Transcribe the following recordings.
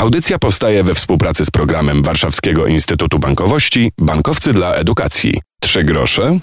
Audycja powstaje we współpracy z programem Warszawskiego Instytutu Bankowości Bankowcy dla Edukacji. Trzy grosze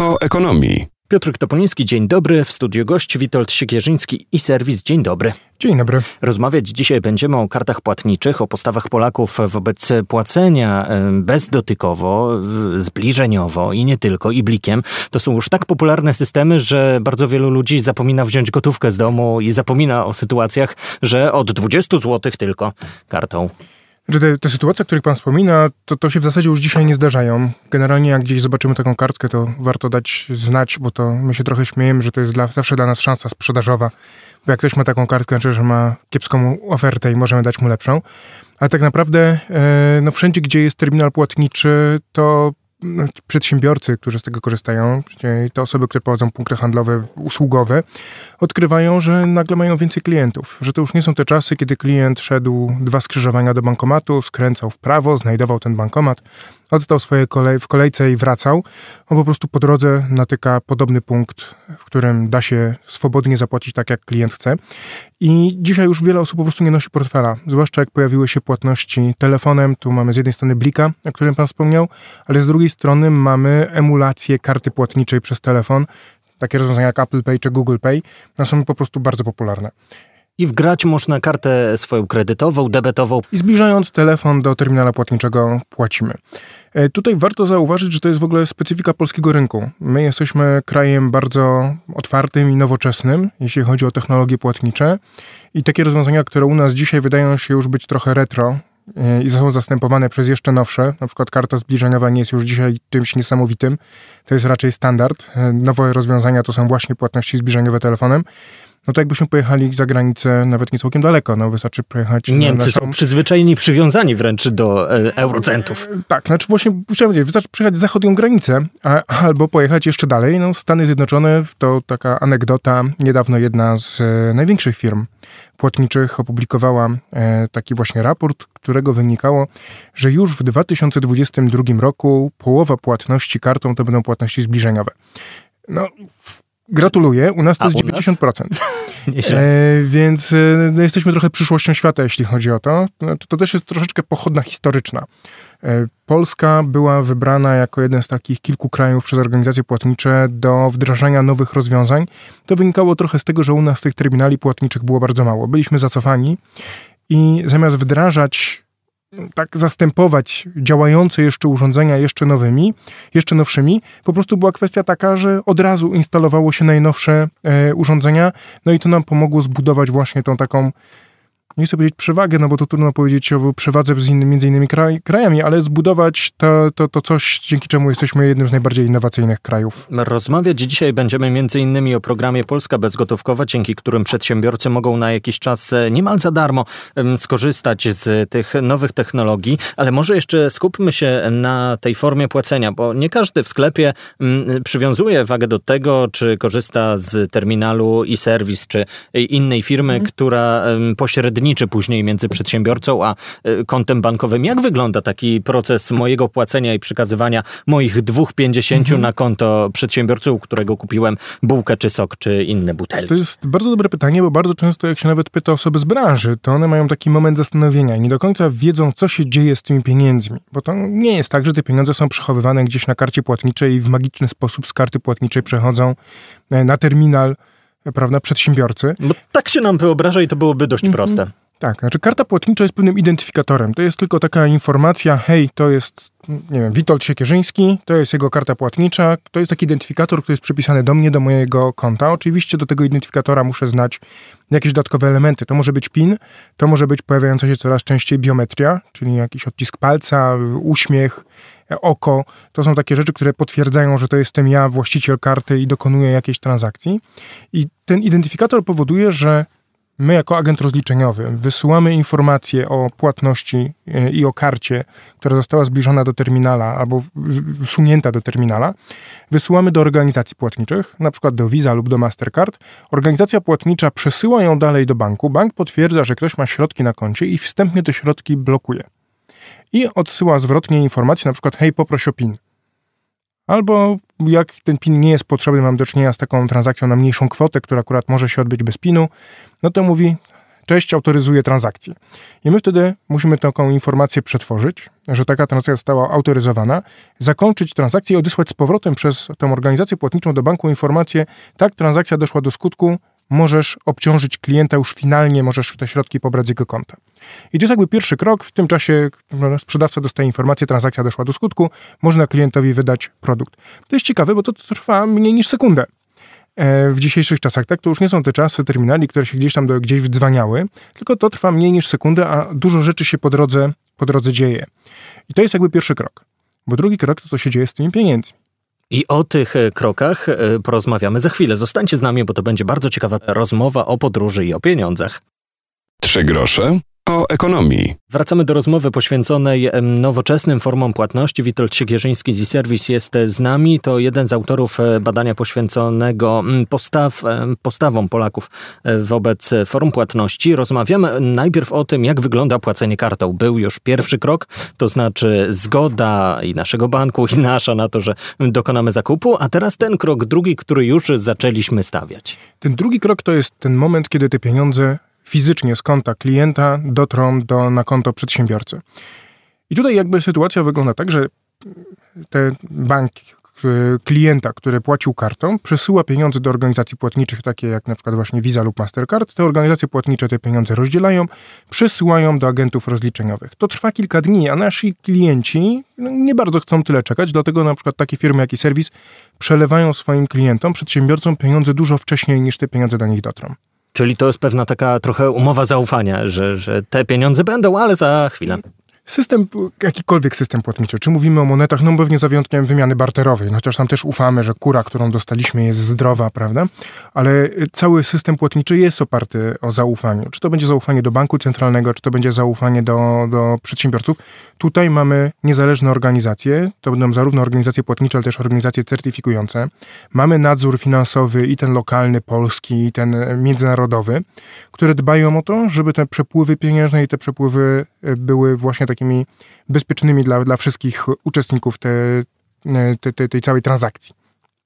o ekonomii. Piotr Topoliński, dzień dobry. W studiu gość Witold Siekierzyński i serwis. Dzień dobry. Dzień dobry. Rozmawiać dzisiaj będziemy o kartach płatniczych, o postawach Polaków wobec płacenia bezdotykowo, zbliżeniowo i nie tylko, i blikiem. To są już tak popularne systemy, że bardzo wielu ludzi zapomina wziąć gotówkę z domu i zapomina o sytuacjach, że od 20 zł tylko kartą że te, te sytuacje, o których pan wspomina, to, to się w zasadzie już dzisiaj nie zdarzają. Generalnie jak gdzieś zobaczymy taką kartkę, to warto dać znać, bo to my się trochę śmiejemy, że to jest dla, zawsze dla nas szansa sprzedażowa. Bo jak ktoś ma taką kartkę, znaczy, że ma kiepską ofertę i możemy dać mu lepszą. Ale tak naprawdę e, no wszędzie, gdzie jest terminal płatniczy, to przedsiębiorcy, którzy z tego korzystają, te osoby, które prowadzą punkty handlowe, usługowe, odkrywają, że nagle mają więcej klientów. Że to już nie są te czasy, kiedy klient szedł dwa skrzyżowania do bankomatu, skręcał w prawo, znajdował ten bankomat, odstał swoje kolej, w kolejce i wracał. On po prostu po drodze natyka podobny punkt, w którym da się swobodnie zapłacić tak, jak klient chce. I dzisiaj już wiele osób po prostu nie nosi portfela, zwłaszcza jak pojawiły się płatności telefonem. Tu mamy z jednej strony Blika, o którym Pan wspomniał, ale z drugiej strony mamy emulację karty płatniczej przez telefon. Takie rozwiązania jak Apple Pay czy Google Pay no są po prostu bardzo popularne. I wgrać można kartę swoją kredytową, debetową. I zbliżając telefon do terminala płatniczego płacimy. E, tutaj warto zauważyć, że to jest w ogóle specyfika polskiego rynku. My jesteśmy krajem bardzo otwartym i nowoczesnym, jeśli chodzi o technologie płatnicze. I takie rozwiązania, które u nas dzisiaj wydają się już być trochę retro, e, i są zastępowane przez jeszcze nowsze. Na przykład karta zbliżeniowa nie jest już dzisiaj czymś niesamowitym. To jest raczej standard. E, nowe rozwiązania to są właśnie płatności zbliżeniowe telefonem no to jakbyśmy pojechali za granicę nawet nie całkiem daleko, no wystarczy pojechać... Niemcy naszą... są przyzwyczajeni, przywiązani wręcz do e, eurocentów. E, tak, znaczy właśnie, chciałem powiedzieć, wystarczy przejechać zachodnią granicę, a, albo pojechać jeszcze dalej. No Stany Zjednoczone to taka anegdota, niedawno jedna z e, największych firm płatniczych opublikowała e, taki właśnie raport, którego wynikało, że już w 2022 roku połowa płatności kartą to będą płatności zbliżeniowe. No, Gratuluję, u nas to A, jest 90%. e, więc e, no, jesteśmy trochę przyszłością świata, jeśli chodzi o to. Znaczy, to też jest troszeczkę pochodna historyczna. E, Polska była wybrana jako jeden z takich kilku krajów przez organizacje płatnicze do wdrażania nowych rozwiązań. To wynikało trochę z tego, że u nas tych terminali płatniczych było bardzo mało. Byliśmy zacofani i zamiast wdrażać tak zastępować działające jeszcze urządzenia jeszcze nowymi, jeszcze nowszymi. Po prostu była kwestia taka, że od razu instalowało się najnowsze e, urządzenia, no i to nam pomogło zbudować właśnie tą taką nie chcę powiedzieć przewagę, no bo to trudno powiedzieć o przewadze z innymi, między innymi kraj, krajami, ale zbudować to, to, to coś, dzięki czemu jesteśmy jednym z najbardziej innowacyjnych krajów. Rozmawiać dzisiaj będziemy między innymi o programie Polska Bezgotówkowa, dzięki którym przedsiębiorcy mogą na jakiś czas e, niemal za darmo skorzystać z tych nowych technologii, ale może jeszcze skupmy się na tej formie płacenia, bo nie każdy w sklepie przywiązuje wagę do tego, czy korzysta z terminalu i serwis, czy innej firmy, mhm. która pośredni pośredniczy później między przedsiębiorcą a e, kontem bankowym. Jak wygląda taki proces mojego płacenia i przekazywania moich 2,50 mhm. na konto przedsiębiorcy, u którego kupiłem bułkę czy sok, czy inne butelki? To jest bardzo dobre pytanie, bo bardzo często jak się nawet pyta osoby z branży, to one mają taki moment zastanowienia i nie do końca wiedzą, co się dzieje z tymi pieniędzmi. Bo to nie jest tak, że te pieniądze są przechowywane gdzieś na karcie płatniczej i w magiczny sposób z karty płatniczej przechodzą e, na terminal prawda, przedsiębiorcy. Bo tak się nam wyobraża i to byłoby dość mm -hmm. proste. Tak, znaczy karta płatnicza jest pewnym identyfikatorem. To jest tylko taka informacja, hej, to jest, nie wiem, Witold Siekierzyński, to jest jego karta płatnicza, to jest taki identyfikator, który jest przypisany do mnie, do mojego konta. Oczywiście do tego identyfikatora muszę znać jakieś dodatkowe elementy. To może być PIN, to może być pojawiająca się coraz częściej biometria, czyli jakiś odcisk palca, uśmiech, oko. To są takie rzeczy, które potwierdzają, że to jestem ja, właściciel karty i dokonuję jakiejś transakcji. I ten identyfikator powoduje, że my jako agent rozliczeniowy wysyłamy informacje o płatności e, i o karcie, która została zbliżona do terminala albo wsunięta do terminala, wysyłamy do organizacji płatniczych, na przykład do Visa lub do Mastercard. Organizacja płatnicza przesyła ją dalej do banku. Bank potwierdza, że ktoś ma środki na koncie i wstępnie te środki blokuje. I odsyła zwrotnie informację, na przykład hej, poproś o PIN. Albo jak ten PIN nie jest potrzebny, mam do czynienia z taką transakcją na mniejszą kwotę, która akurat może się odbyć bez PIN-u, no to mówi, cześć, autoryzuję transakcję. I my wtedy musimy taką informację przetworzyć, że taka transakcja została autoryzowana, zakończyć transakcję i odesłać z powrotem przez tę organizację płatniczą do banku informację, tak, transakcja doszła do skutku, możesz obciążyć klienta już finalnie, możesz te środki pobrać z jego konta. I to jest jakby pierwszy krok. W tym czasie sprzedawca dostaje informację, transakcja doszła do skutku, można klientowi wydać produkt. To jest ciekawe, bo to trwa mniej niż sekundę e, w dzisiejszych czasach, tak? To już nie są te czasy terminali, które się gdzieś tam do, gdzieś wdzwaniały, tylko to trwa mniej niż sekundę, a dużo rzeczy się po drodze, po drodze dzieje. I to jest jakby pierwszy krok. Bo drugi krok to, co się dzieje z tymi pieniędzmi. I o tych e, krokach e, porozmawiamy za chwilę. Zostańcie z nami, bo to będzie bardzo ciekawa rozmowa o podróży i o pieniądzach. Trzy grosze o ekonomii. Wracamy do rozmowy poświęconej nowoczesnym formom płatności. Witold Siekierzyński z e-Service jest z nami. To jeden z autorów e, badania poświęconego postaw, postawom Polaków e, wobec form płatności. Rozmawiamy najpierw o tym, jak wygląda płacenie kartą. Był już pierwszy krok, to znaczy zgoda i naszego banku, i nasza na to, że dokonamy zakupu, a teraz ten krok drugi, który już zaczęliśmy stawiać. Ten drugi krok to jest ten moment, kiedy te pieniądze fizycznie z konta klienta dotrą do, na konto przedsiębiorcy. I tutaj jakby sytuacja wygląda tak, że ten bank klienta, który płacił kartą, przesyła pieniądze do organizacji płatniczych, takie jak na przykład właśnie Visa lub Mastercard. Te organizacje płatnicze te pieniądze rozdzielają, przesyłają do agentów rozliczeniowych. To trwa kilka dni, a nasi klienci no, nie bardzo chcą tyle czekać, dlatego na przykład takie firmy jak i serwis przelewają swoim klientom, przedsiębiorcom pieniądze dużo wcześniej niż te pieniądze do nich dotrą. Czyli to jest pewna taka trochę umowa zaufania, że, że te pieniądze będą, ale za chwilę. System, jakikolwiek system płatniczy, czy mówimy o monetach, no pewnie za wyjątkiem wymiany barterowej, no chociaż tam też ufamy, że kura, którą dostaliśmy jest zdrowa, prawda? Ale y, cały system płatniczy jest oparty o zaufaniu. Czy to będzie zaufanie do banku centralnego, czy to będzie zaufanie do, do przedsiębiorców. Tutaj mamy niezależne organizacje, to będą zarówno organizacje płatnicze, ale też organizacje certyfikujące. Mamy nadzór finansowy i ten lokalny, polski, i ten międzynarodowy, które dbają o to, żeby te przepływy pieniężne i te przepływy y, były właśnie takie takimi bezpiecznymi dla, dla wszystkich uczestników te, te, te, tej całej transakcji.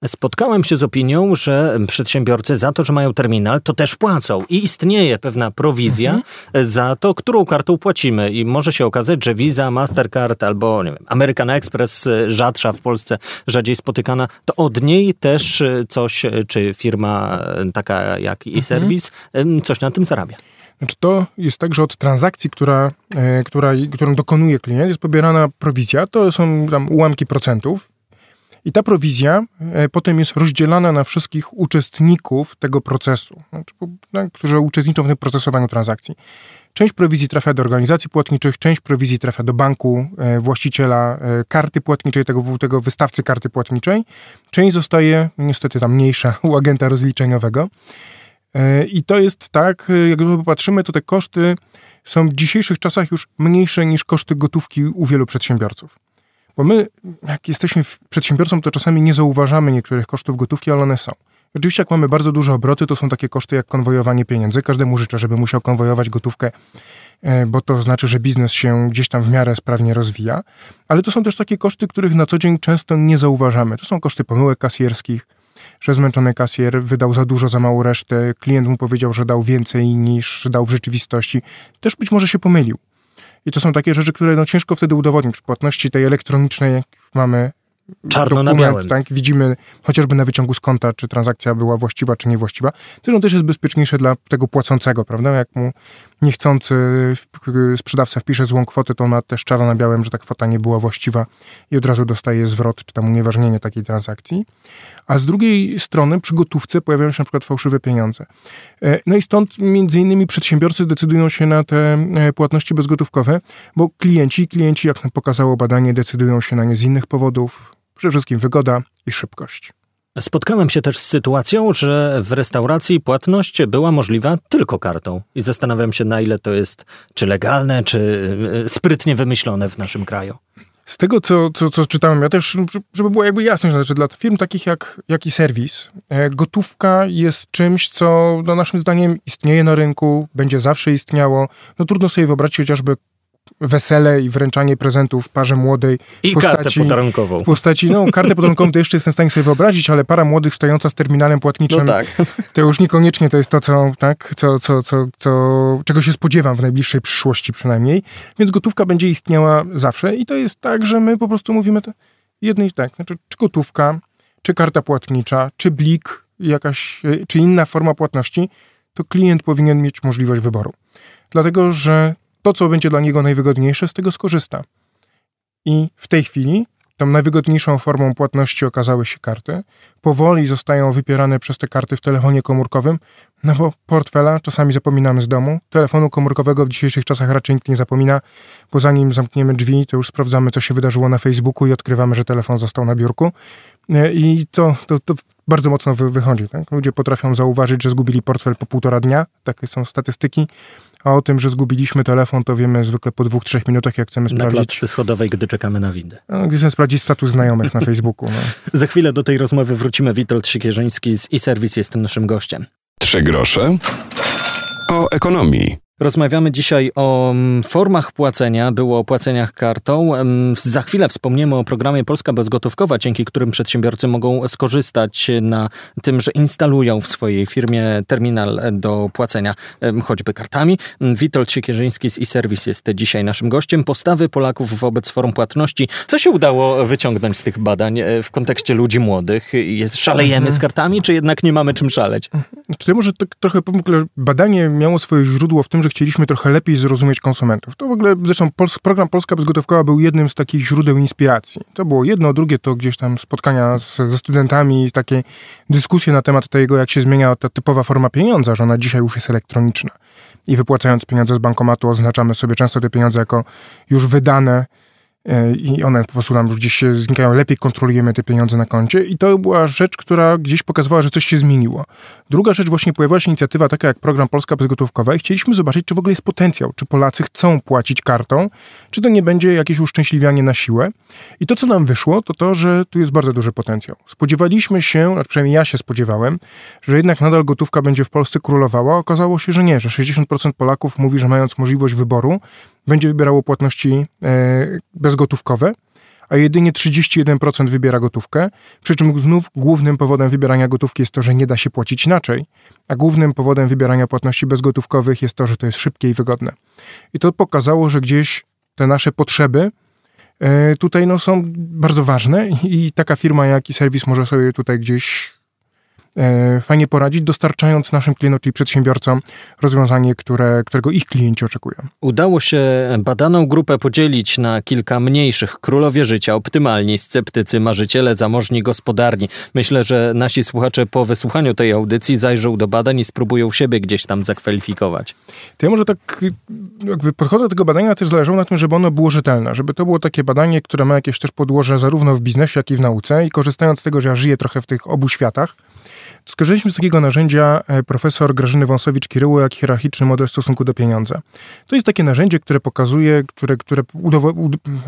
Spotkałem się z opinią, że przedsiębiorcy za to, że mają terminal, to też płacą i istnieje pewna prowizja mhm. za to, którą kartą płacimy. I może się okazać, że Visa, Mastercard albo nie wiem, American Express, rzadsza w Polsce, rzadziej spotykana, to od niej też coś, czy firma taka jak e-service, mhm. coś na tym zarabia. Znaczy to jest tak, że od transakcji, która, e, która, którą dokonuje klient, jest pobierana prowizja. To są tam ułamki procentów. I ta prowizja e, potem jest rozdzielana na wszystkich uczestników tego procesu, znaczy, którzy uczestniczą w tym procesowaniu transakcji. Część prowizji trafia do organizacji płatniczych, część prowizji trafia do banku, e, właściciela karty płatniczej, tego, tego wystawcy karty płatniczej. Część zostaje niestety tam mniejsza u agenta rozliczeniowego. E, I to jest tak, e, jak popatrzymy, to te koszty są w dzisiejszych czasach już mniejsze niż koszty gotówki u wielu przedsiębiorców. Bo my, jak jesteśmy przedsiębiorcą, to czasami nie zauważamy niektórych kosztów gotówki, ale one są. Oczywiście, jak mamy bardzo duże obroty, to są takie koszty jak konwojowanie pieniędzy. Każdemu życzę, żeby musiał konwojować gotówkę, e, bo to znaczy, że biznes się gdzieś tam w miarę sprawnie rozwija. Ale to są też takie koszty, których na co dzień często nie zauważamy. To są koszty pomyłek kasjerskich, że zmęczony kasjer wydał za dużo, za mało resztę, klient mu powiedział, że dał więcej niż dał w rzeczywistości, też być może się pomylił. I to są takie rzeczy, które no, ciężko wtedy udowodnić. Przy płatności tej elektronicznej mamy Czarno dokument, na białym. Tak, widzimy chociażby na wyciągu z konta, czy transakcja była właściwa, czy niewłaściwa. Zresztą też jest bezpieczniejsze dla tego płacącego, prawda? Jak mu niechcący sprzedawca wpisze złą kwotę, to on ma też czarno na białym, że ta kwota nie była właściwa i od razu dostaje zwrot, czy tam unieważnienie takiej transakcji. A z drugiej strony przy gotówce pojawiają się na przykład fałszywe pieniądze. E, no i stąd między innymi przedsiębiorcy decydują się na te e, płatności bezgotówkowe, bo klienci, klienci, jak pokazało badanie, decydują się na nie z innych powodów, Przede wszystkim wygoda i szybkość. Spotkałem się też z sytuacją, że w restauracji płatność była możliwa tylko kartą. I zastanawiam się, na ile to jest czy legalne, czy e, sprytnie wymyślone w naszym kraju. Z tego, co, co, co czytałem, ja też, żeby było jakby jasne, że znaczy dla firm takich jak, jak i serwis, e, gotówka jest czymś, co no, naszym zdaniem istnieje na rynku, będzie zawsze istniało. No trudno sobie wyobrazić chociażby wesele i wręczanie prezentów parze młodej. I postaci, kartę podarunkową. W postaci, no kartę podarunkową to jeszcze jestem w stanie sobie wyobrazić, ale para młodych stojąca z terminalem płatniczym, no tak. to już niekoniecznie to jest to, co, tak, co, co, co, co, czego się spodziewam w najbliższej przyszłości przynajmniej. Więc gotówka będzie istniała zawsze i to jest tak, że my po prostu mówimy to jednej tak, znaczy czy gotówka, czy karta płatnicza, czy blik, jakaś, e, czy inna forma płatności, to klient powinien mieć możliwość wyboru. Dlatego, że to, co będzie dla niego najwygodniejsze, z tego skorzysta. I w tej chwili tą najwygodniejszą formą płatności okazały się karty. Powoli zostają wypierane przez te karty w telefonie komórkowym, no bo portfela czasami zapominamy z domu. Telefonu komórkowego w dzisiejszych czasach raczej nikt nie zapomina, bo zanim zamkniemy drzwi, to już sprawdzamy, co się wydarzyło na Facebooku i odkrywamy, że telefon został na biurku. E, I to, to, to bardzo mocno wychodzi. Tak? Ludzie potrafią zauważyć, że zgubili portfel po półtora dnia. Takie są statystyki. A o tym, że zgubiliśmy telefon, to wiemy zwykle po dwóch, trzech minutach, jak chcemy sprawdzić. Na klatce schodowej, gdy czekamy na windę. No, gdy chcemy sprawdzić status znajomych na Facebooku. No. Za chwilę do tej rozmowy wrócimy. Witold Siekierzyński z e-Service jest tym naszym gościem. Trzy grosze o ekonomii. Rozmawiamy dzisiaj o mm, formach płacenia, było o płaceniach kartą. Za chwilę wspomniemy o programie Polska Bezgotówkowa, dzięki którym przedsiębiorcy mogą skorzystać na tym, że instalują w swojej firmie terminal do płacenia choćby kartami. Witold Siekierzyński z e-Service jest dzisiaj naszym gościem. Postawy Polaków wobec form płatności. Co się udało wyciągnąć z tych badań e, w kontekście ludzi młodych? Jest, szalejemy z mhm. kartami, czy jednak nie mamy czym szaleć? Czy może tak trochę badanie miało swoje źródło w tym, że chcieliśmy trochę lepiej zrozumieć konsumentów. To w ogóle, zresztą program Polska Bezgotówkowa był jednym z takich źródeł inspiracji. To było jedno, drugie to gdzieś tam spotkania z, ze studentami, takie dyskusje na temat tego, jak się zmienia ta typowa forma pieniądza, że ona dzisiaj już jest elektroniczna. I wypłacając pieniądze z bankomatu oznaczamy sobie często te pieniądze jako już wydane, i one po prostu nam już gdzieś się znikają, lepiej kontrolujemy te pieniądze na koncie i to była rzecz, która gdzieś pokazywała, że coś się zmieniło. Druga rzecz, właśnie pojawiła się inicjatywa taka jak program Polska Bezgotówkowa i chcieliśmy zobaczyć, czy w ogóle jest potencjał, czy Polacy chcą płacić kartą, czy to nie będzie jakieś uszczęśliwianie na siłę. I to, co nam wyszło, to to, że tu jest bardzo duży potencjał. Spodziewaliśmy się, przynajmniej ja się spodziewałem, że jednak nadal gotówka będzie w Polsce królowała. Okazało się, że nie, że 60% Polaków mówi, że mając możliwość wyboru, będzie wybierało płatności e, bezgotówkowe, a jedynie 31% wybiera gotówkę, przy czym znów głównym powodem wybierania gotówki jest to, że nie da się płacić inaczej, a głównym powodem wybierania płatności bezgotówkowych jest to, że to jest szybkie i wygodne. I to pokazało, że gdzieś te nasze potrzeby e, tutaj no, są bardzo ważne i taka firma jak i serwis może sobie tutaj gdzieś fajnie poradzić, dostarczając naszym klientom, czyli przedsiębiorcom, rozwiązanie, które, którego ich klienci oczekują. Udało się badaną grupę podzielić na kilka mniejszych. Królowie życia, optymalni, sceptycy, marzyciele, zamożni, gospodarni. Myślę, że nasi słuchacze po wysłuchaniu tej audycji zajrzą do badań i spróbują siebie gdzieś tam zakwalifikować. To ja może tak jakby podchodzę do tego badania też zależało na tym, żeby ono było rzetelne, żeby to było takie badanie, które ma jakieś też podłoże zarówno w biznesie, jak i w nauce i korzystając z tego, że ja żyję trochę w tych obu światach, Skorzystaliśmy z takiego narzędzia e, profesor Grażyny Wąsowicz-Kiryło jak hierarchiczny model stosunku do pieniądza. To jest takie narzędzie, które pokazuje, które, które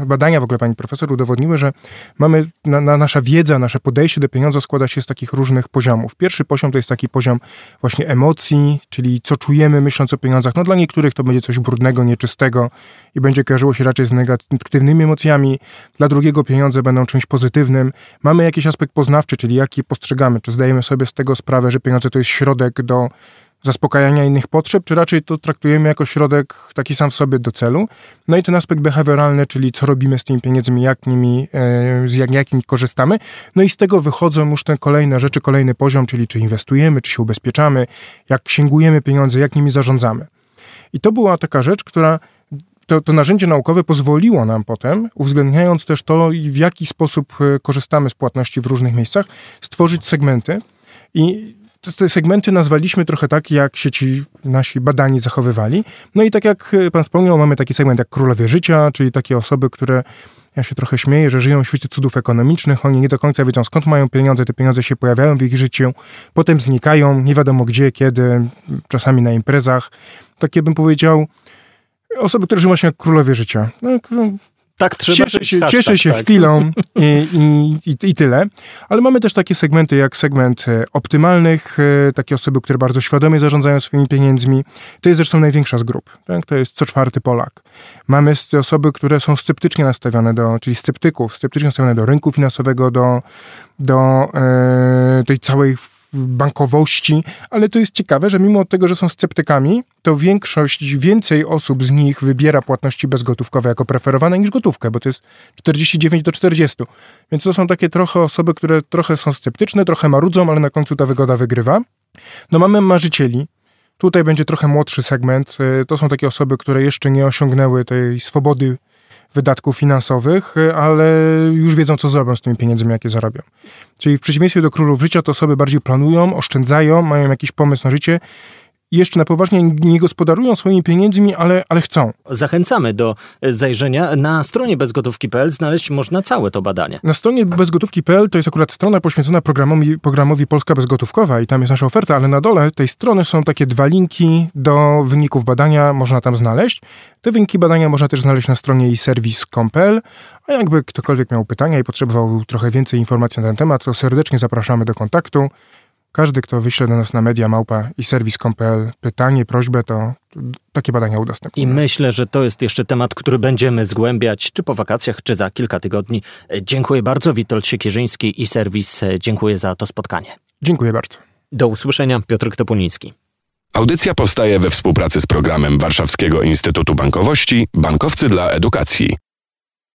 badania w ogóle pani profesor udowodniły, że mamy, na, na nasza wiedza, nasze podejście do pieniądza składa się z takich różnych poziomów. Pierwszy poziom to jest taki poziom właśnie emocji, czyli co czujemy myśląc o pieniądzach. No dla niektórych to będzie coś brudnego, nieczystego i będzie kojarzyło się raczej z negatywnymi emocjami. Dla drugiego pieniądze będą czymś pozytywnym. Mamy jakiś aspekt poznawczy, czyli jaki postrzegamy, czy zdajemy sobie z tego sprawę, że pieniądze to jest środek do zaspokajania innych potrzeb, czy raczej to traktujemy jako środek taki sam w sobie do celu. No i ten aspekt behawioralny, czyli co robimy z tymi pieniędzmi, jak nimi, e, z jak, jak nimi korzystamy. No i z tego wychodzą już te kolejne rzeczy, kolejny poziom, czyli czy inwestujemy, czy się ubezpieczamy, jak księgujemy pieniądze, jak nimi zarządzamy. I to była taka rzecz, która to, to narzędzie naukowe pozwoliło nam potem, uwzględniając też to, w jaki sposób e, korzystamy z płatności w różnych miejscach, stworzyć segmenty, i te segmenty nazwaliśmy trochę tak, jak się ci nasi badani zachowywali. No i tak jak pan wspomniał, mamy taki segment jak królowie życia, czyli takie osoby, które ja się trochę śmieję, że żyją w świecie cudów ekonomicznych, oni nie do końca wiedzą skąd mają pieniądze, te pieniądze się pojawiają w ich życiu, potem znikają, nie wiadomo gdzie, kiedy, czasami na imprezach. Takie bym powiedział, osoby, które żyją właśnie jak królowie życia. No, tak trzeba Cieszę się, hashtag, cieszę się tak. chwilą i, i, i, i, tyle. Ale mamy też takie segmenty jak segment e, optymalnych, e, takie osoby, które bardzo świadomie zarządzają swoimi pieniędzmi. To jest zresztą największa z grup. Tak? To jest co czwarty Polak. Mamy osoby, które są sceptycznie nastawione do, czyli sceptyków, sceptycznie nastawione do rynku finansowego, do, do e, tej całej bankowości, ale to jest ciekawe, że mimo tego, że są sceptykami, to większość, więcej osób z nich wybiera płatności bezgotówkowe jako preferowane niż gotówkę, bo to jest 49 do 40. Więc to są takie trochę osoby, które trochę są sceptyczne, trochę marudzą, ale na końcu ta wygoda wygrywa. No mamy marzycieli. Tutaj będzie trochę młodszy segment. Y, to są takie osoby, które jeszcze nie osiągnęły tej swobody wydatków finansowych, y, ale już wiedzą, co zrobią z tymi pieniędzmi, jakie zarabią. Czyli w przeciwieństwie do królów życia, to osoby bardziej planują, oszczędzają, mają jakiś pomysł na życie jeszcze na poważnie nie gospodarują swoimi pieniędzmi, ale, ale chcą. Zachęcamy do zajrzenia. Na stronie bezgotówki.pl znaleźć można całe to badanie. Na stronie bezgotówki.pl to jest akurat strona poświęcona programowi, programowi Polska Bezgotówkowa i tam jest nasza oferta, ale na dole tej strony są takie dwa linki do wyników badania, można tam znaleźć. Te wyniki badania można też znaleźć na stronie i serwis.pl, a jakby ktokolwiek miał pytania i potrzebował trochę więcej informacji na ten temat, to serdecznie zapraszamy do kontaktu. Każdy, kto wyśle do nas na media małpa i serwis.pl pytanie, prośbę, to takie badania udostępnimy. I myślę, że to jest jeszcze temat, który będziemy zgłębiać, czy po wakacjach, czy za kilka tygodni. Dziękuję bardzo, Witold Siekierzyński i serwis. Dziękuję za to spotkanie. Dziękuję bardzo. Do usłyszenia, Piotr Topuliński. Audycja powstaje we współpracy z programem Warszawskiego Instytutu Bankowości Bankowcy dla Edukacji.